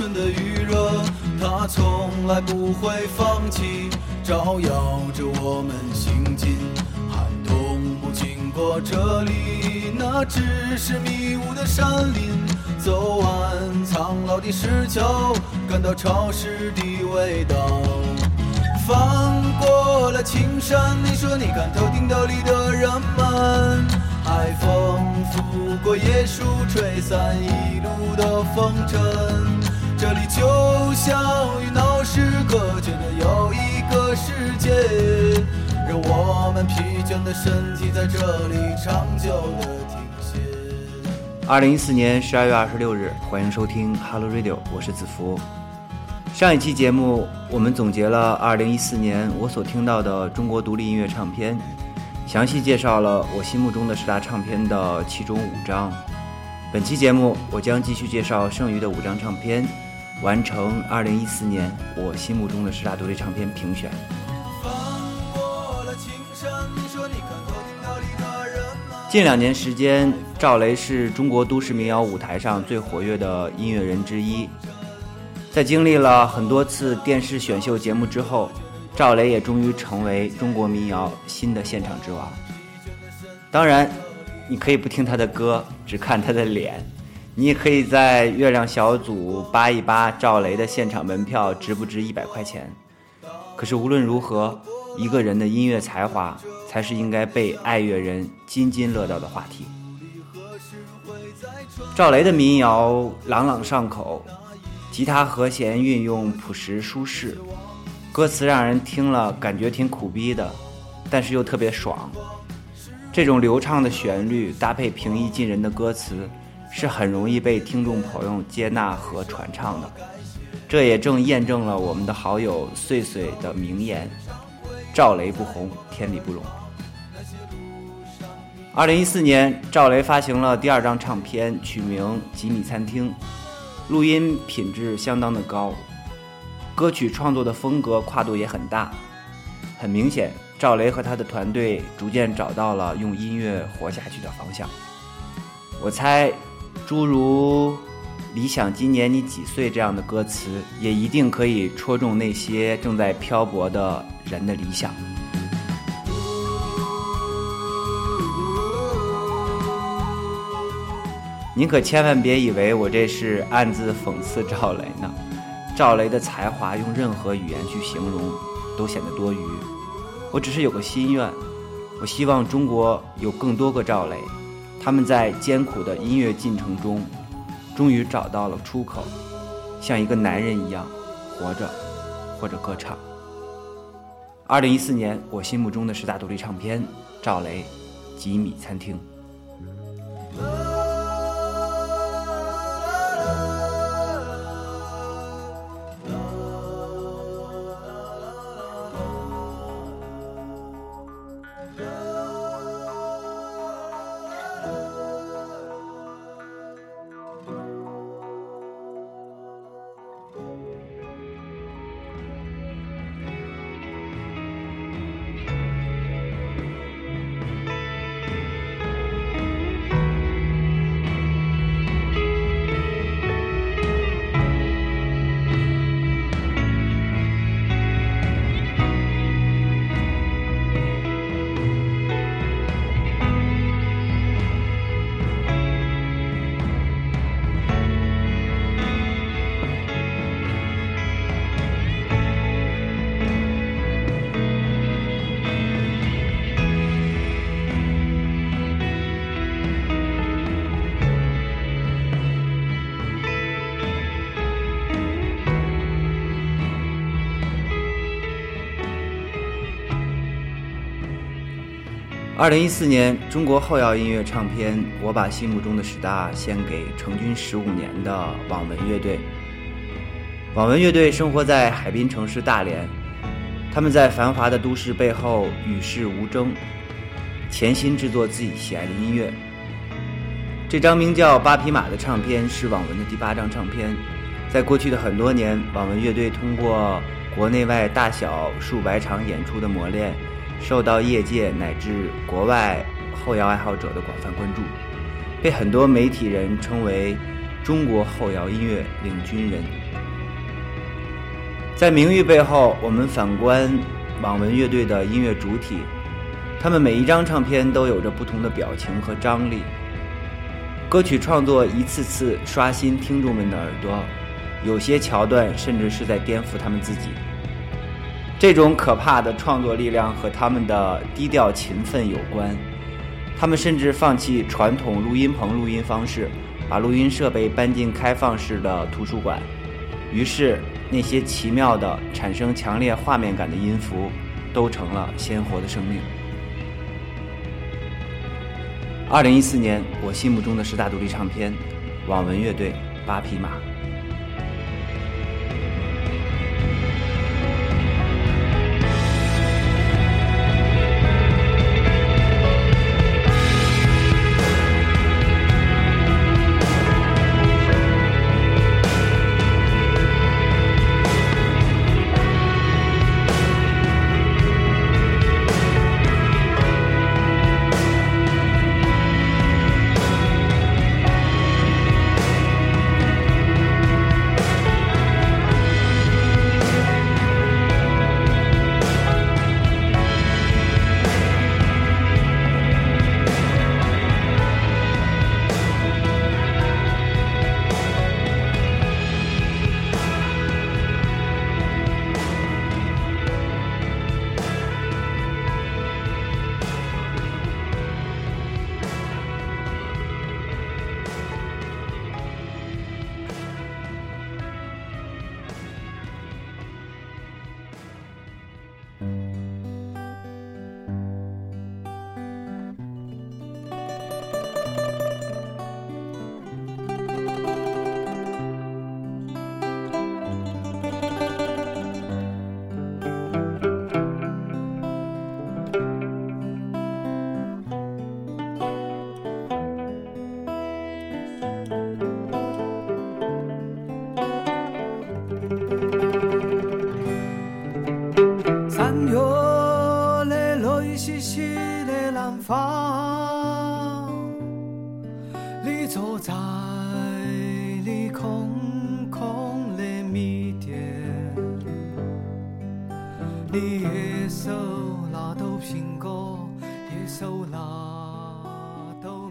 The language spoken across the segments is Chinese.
春的余热，它从来不会放弃，照耀着我们行进。寒冬不经过这里，那只是迷雾的山林。走完苍老的石桥，感到潮湿的味道。翻过了青山，你说你看头顶斗笠的人们，海风拂过椰树，吹散一路的风尘。这里就像与闹市隔绝的又一个世界，让我们疲倦的身体在这里长久的停歇。二零一四年十二月二十六日，欢迎收听 Hello Radio，我是子福。上一期节目，我们总结了2014年我所听到的中国独立音乐唱片，详细介绍了我心目中的十大唱片的其中五张。本期节目，我将继续介绍剩余的五张唱片，完成2014年我心目中的十大独立唱片评选。近两年时间，赵雷是中国都市民谣舞台上最活跃的音乐人之一。在经历了很多次电视选秀节目之后，赵雷也终于成为中国民谣新的现场之王。当然，你可以不听他的歌，只看他的脸；你也可以在月亮小组扒一扒赵雷的现场门票值不值一百块钱。可是无论如何，一个人的音乐才华才是应该被爱乐人津津乐道的话题。赵雷的民谣朗朗上口。吉他和弦运用朴实舒适，歌词让人听了感觉挺苦逼的，但是又特别爽。这种流畅的旋律搭配平易近人的歌词，是很容易被听众朋友接纳和传唱的。这也正验证了我们的好友碎碎的名言：“赵雷不红，天理不容。”二零一四年，赵雷发行了第二张唱片，取名《吉米餐厅》。录音品质相当的高，歌曲创作的风格跨度也很大。很明显，赵雷和他的团队逐渐找到了用音乐活下去的方向。我猜，诸如“理想今年你几岁”这样的歌词，也一定可以戳中那些正在漂泊的人的理想。您可千万别以为我这是暗自讽刺赵雷呢。赵雷的才华用任何语言去形容，都显得多余。我只是有个心愿，我希望中国有更多个赵雷，他们在艰苦的音乐进程中，终于找到了出口，像一个男人一样活着，或者歌唱。二零一四年，我心目中的十大独立唱片，赵雷，《吉米餐厅》。二零一四年，中国后摇音乐唱片，我把心目中的十大献给成军十五年的网文乐队。网文乐队生活在海滨城市大连，他们在繁华的都市背后与世无争，潜心制作自己喜爱的音乐。这张名叫《八匹马》的唱片是网文的第八张唱片。在过去的很多年，网文乐队通过国内外大小数百场演出的磨练。受到业界乃至国外后摇爱好者的广泛关注，被很多媒体人称为中国后摇音乐领军人。在名誉背后，我们反观网文乐队的音乐主体，他们每一张唱片都有着不同的表情和张力。歌曲创作一次次刷新听众们的耳朵，有些桥段甚至是在颠覆他们自己。这种可怕的创作力量和他们的低调勤奋有关。他们甚至放弃传统录音棚录音方式，把录音设备搬进开放式的图书馆。于是，那些奇妙的、产生强烈画面感的音符，都成了鲜活的生命。二零一四年，我心目中的十大独立唱片，网文乐队《八匹马》。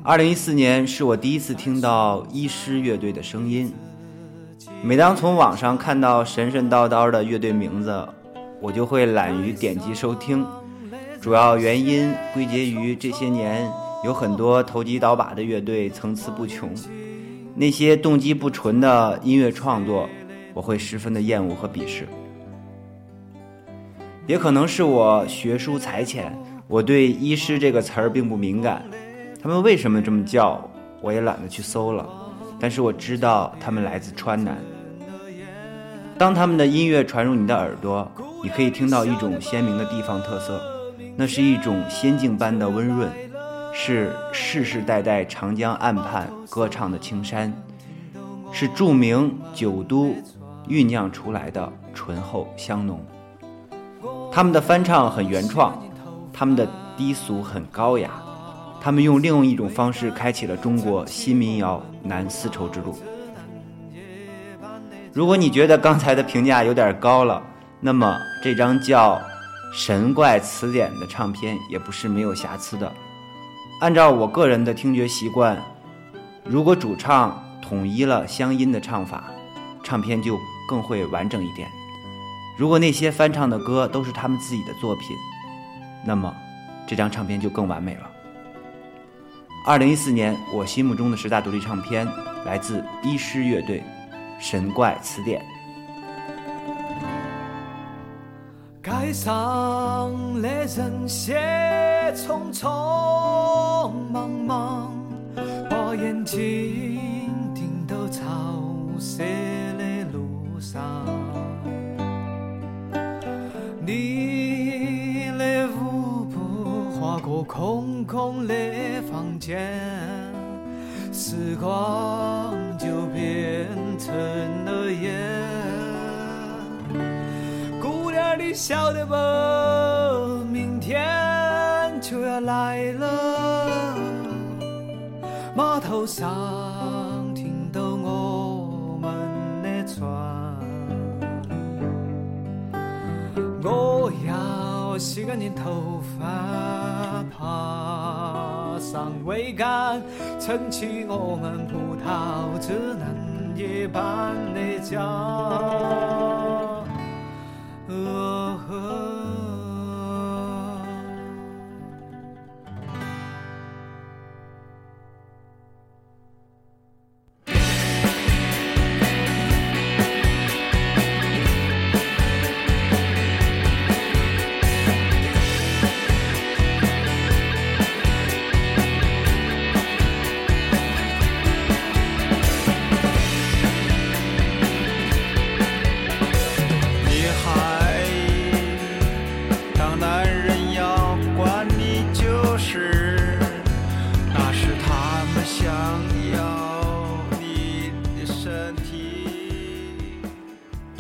二零一四年是我第一次听到医师乐队的声音。每当从网上看到神神叨叨的乐队名字，我就会懒于点击收听。主要原因归结于这些年有很多投机倒把的乐队层出不穷，那些动机不纯的音乐创作，我会十分的厌恶和鄙视。也可能是我学书才浅，我对“医师”这个词儿并不敏感。他们为什么这么叫？我也懒得去搜了。但是我知道他们来自川南。当他们的音乐传入你的耳朵，你可以听到一种鲜明的地方特色，那是一种仙境般的温润，是世世代代长江岸畔歌唱的青山，是著名酒都酝酿出来的醇厚香浓。他们的翻唱很原创，他们的低俗很高雅。他们用另一种方式开启了中国新民谣南丝绸之路。如果你觉得刚才的评价有点高了，那么这张叫《神怪词典》的唱片也不是没有瑕疵的。按照我个人的听觉习惯，如果主唱统一了乡音的唱法，唱片就更会完整一点。如果那些翻唱的歌都是他们自己的作品，那么这张唱片就更完美了。二零一四年，我心目中的十大独立唱片来自医师乐队，《神怪词典》。街上的人血匆匆忙忙，把眼睛盯到潮湿空空的房。间，时光就变成了烟。姑娘，你晓得不？明天就要来了，码头上洗干净头发，爬上桅杆，撑起我们葡萄枝嫩叶般的家。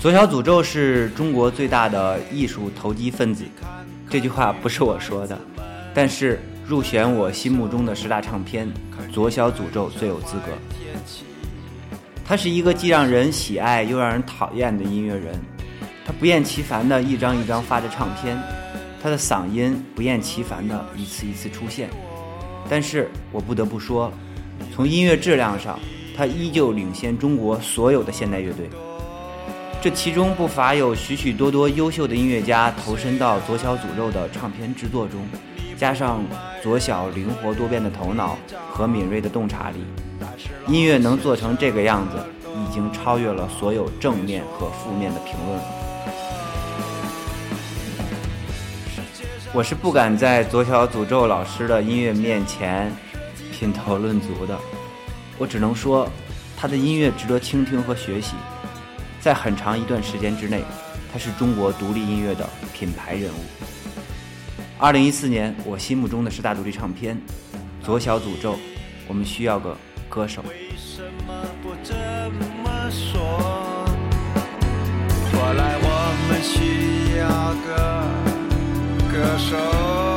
左小诅咒是中国最大的艺术投机分子，这句话不是我说的，但是入选我心目中的十大唱片，左小诅咒最有资格。他是一个既让人喜爱又让人讨厌的音乐人，他不厌其烦的一张一张发着唱片，他的嗓音不厌其烦的一次一次出现，但是我不得不说，从音乐质量上，他依旧领先中国所有的现代乐队。这其中不乏有许许多多优秀的音乐家投身到左小诅咒的唱片制作中，加上左小灵活多变的头脑和敏锐的洞察力，音乐能做成这个样子，已经超越了所有正面和负面的评论。我是不敢在左小诅咒老师的音乐面前品头论足的，我只能说，他的音乐值得倾听和学习。在很长一段时间之内，他是中国独立音乐的品牌人物。二零一四年，我心目中的十大独立唱片，《左小诅咒》，我们需要个歌手。为什么不这么说？原来我们需要个歌手。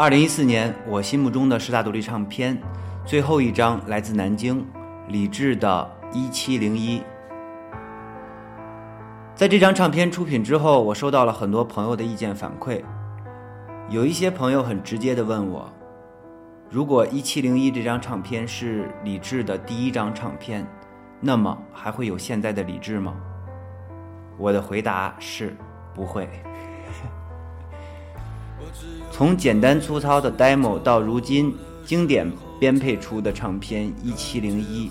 二零一四年，我心目中的十大独立唱片，最后一张来自南京，李志的《一七零一》。在这张唱片出品之后，我收到了很多朋友的意见反馈，有一些朋友很直接的问我，如果《一七零一》这张唱片是李志的第一张唱片，那么还会有现在的李志吗？我的回答是不会。从简单粗糙的 demo 到如今经典编配出的唱片《一七零一》，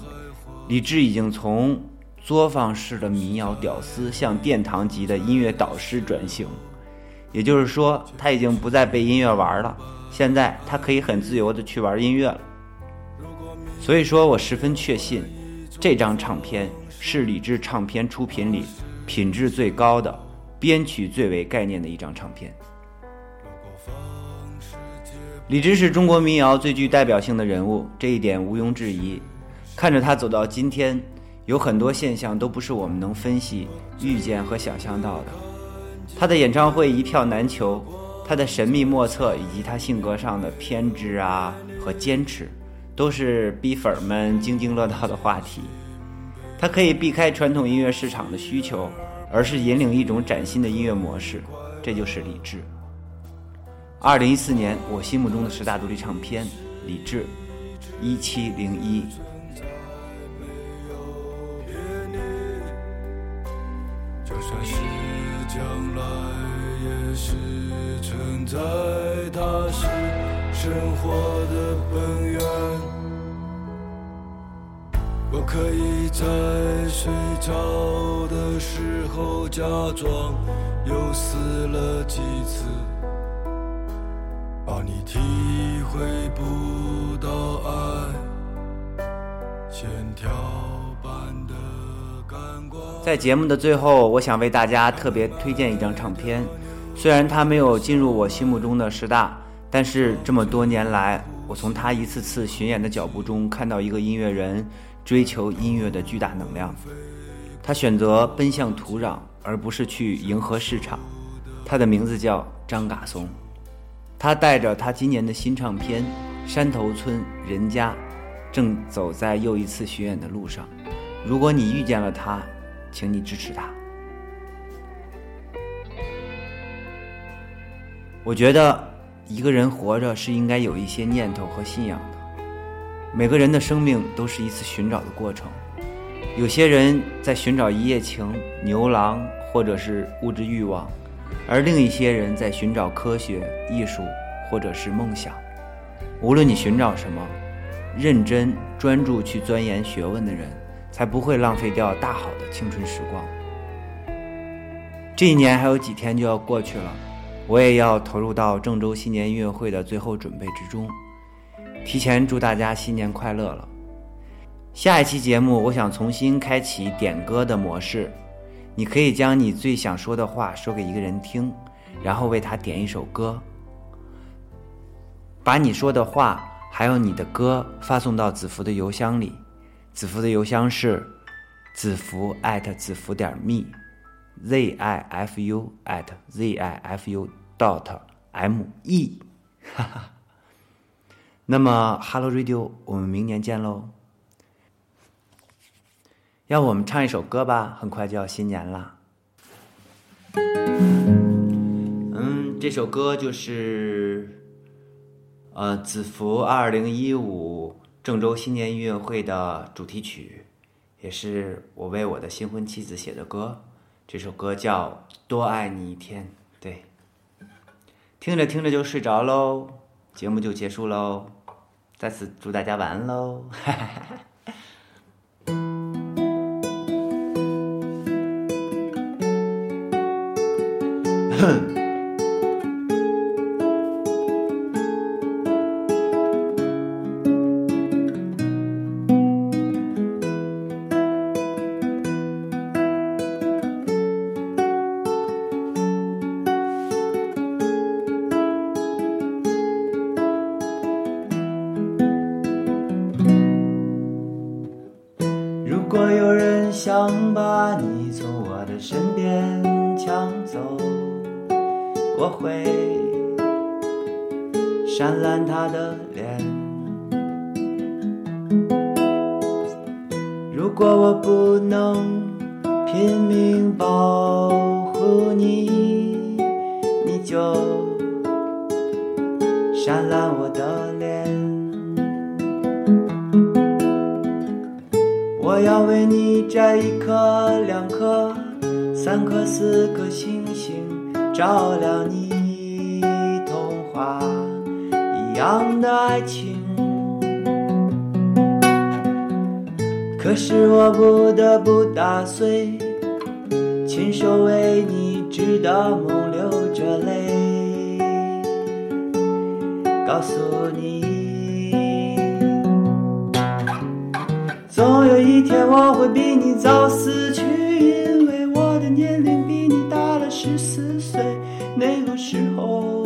李志已经从作坊式的民谣屌丝向殿堂级的音乐导师转型，也就是说，他已经不再被音乐玩了，现在他可以很自由的去玩音乐了。所以说我十分确信，这张唱片是李志唱片出品里品质最高的、编曲最为概念的一张唱片。李志是中国民谣最具代表性的人物，这一点毋庸置疑。看着他走到今天，有很多现象都不是我们能分析、预见和想象到的。他的演唱会一票难求，他的神秘莫测以及他性格上的偏执啊和坚持，都是逼粉儿们津津乐道的话题。他可以避开传统音乐市场的需求，而是引领一种崭新的音乐模式，这就是李志。二零一四年，我心目中的十大独立唱片，李志，一七零一。就算是将来，也是存在，它是。生活的本源。我可以在睡着的时候假装又死了几次，体会不到爱线条般的感光。在节目的最后，我想为大家特别推荐一张唱片。虽然它没有进入我心目中的十大，但是这么多年来，我从他一次次巡演的脚步中看到一个音乐人追求音乐的巨大能量。他选择奔向土壤，而不是去迎合市场。他的名字叫张嘎松。他带着他今年的新唱片《山头村人家》，正走在又一次巡演的路上。如果你遇见了他，请你支持他。我觉得一个人活着是应该有一些念头和信仰的。每个人的生命都是一次寻找的过程。有些人在寻找一夜情、牛郎或者是物质欲望，而另一些人在寻找科学、艺术或者是梦想。无论你寻找什么，认真专注去钻研学问的人，才不会浪费掉大好的青春时光。这一年还有几天就要过去了。我也要投入到郑州新年音乐会的最后准备之中，提前祝大家新年快乐了。下一期节目，我想重新开启点歌的模式，你可以将你最想说的话说给一个人听，然后为他点一首歌，把你说的话还有你的歌发送到子福的邮箱里，子福的邮箱是子福艾特子福点 me。z i f u at z i f u dot m e，哈哈。那么，Hello Radio，我们明年见喽。要不我们唱一首歌吧？很快就要新年了。嗯，这首歌就是呃子福二零一五郑州新年音乐会的主题曲，也是我为我的新婚妻子写的歌。这首歌叫《多爱你一天》，对，听着听着就睡着喽，节目就结束喽，再次祝大家晚安喽。哼。哼如果我不能拼命保护你，你就扇烂我的脸。我要为你摘一颗、两颗、三颗、四颗星星，照亮你童话一样的爱情。可是我不得不打碎，亲手为你织的梦，流着泪，告诉你。总有一天我会比你早死去，因为我的年龄比你大了十四岁。那个时候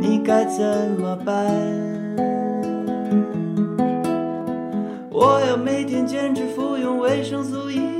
你该怎么办？要每天坚持服用维生素 E，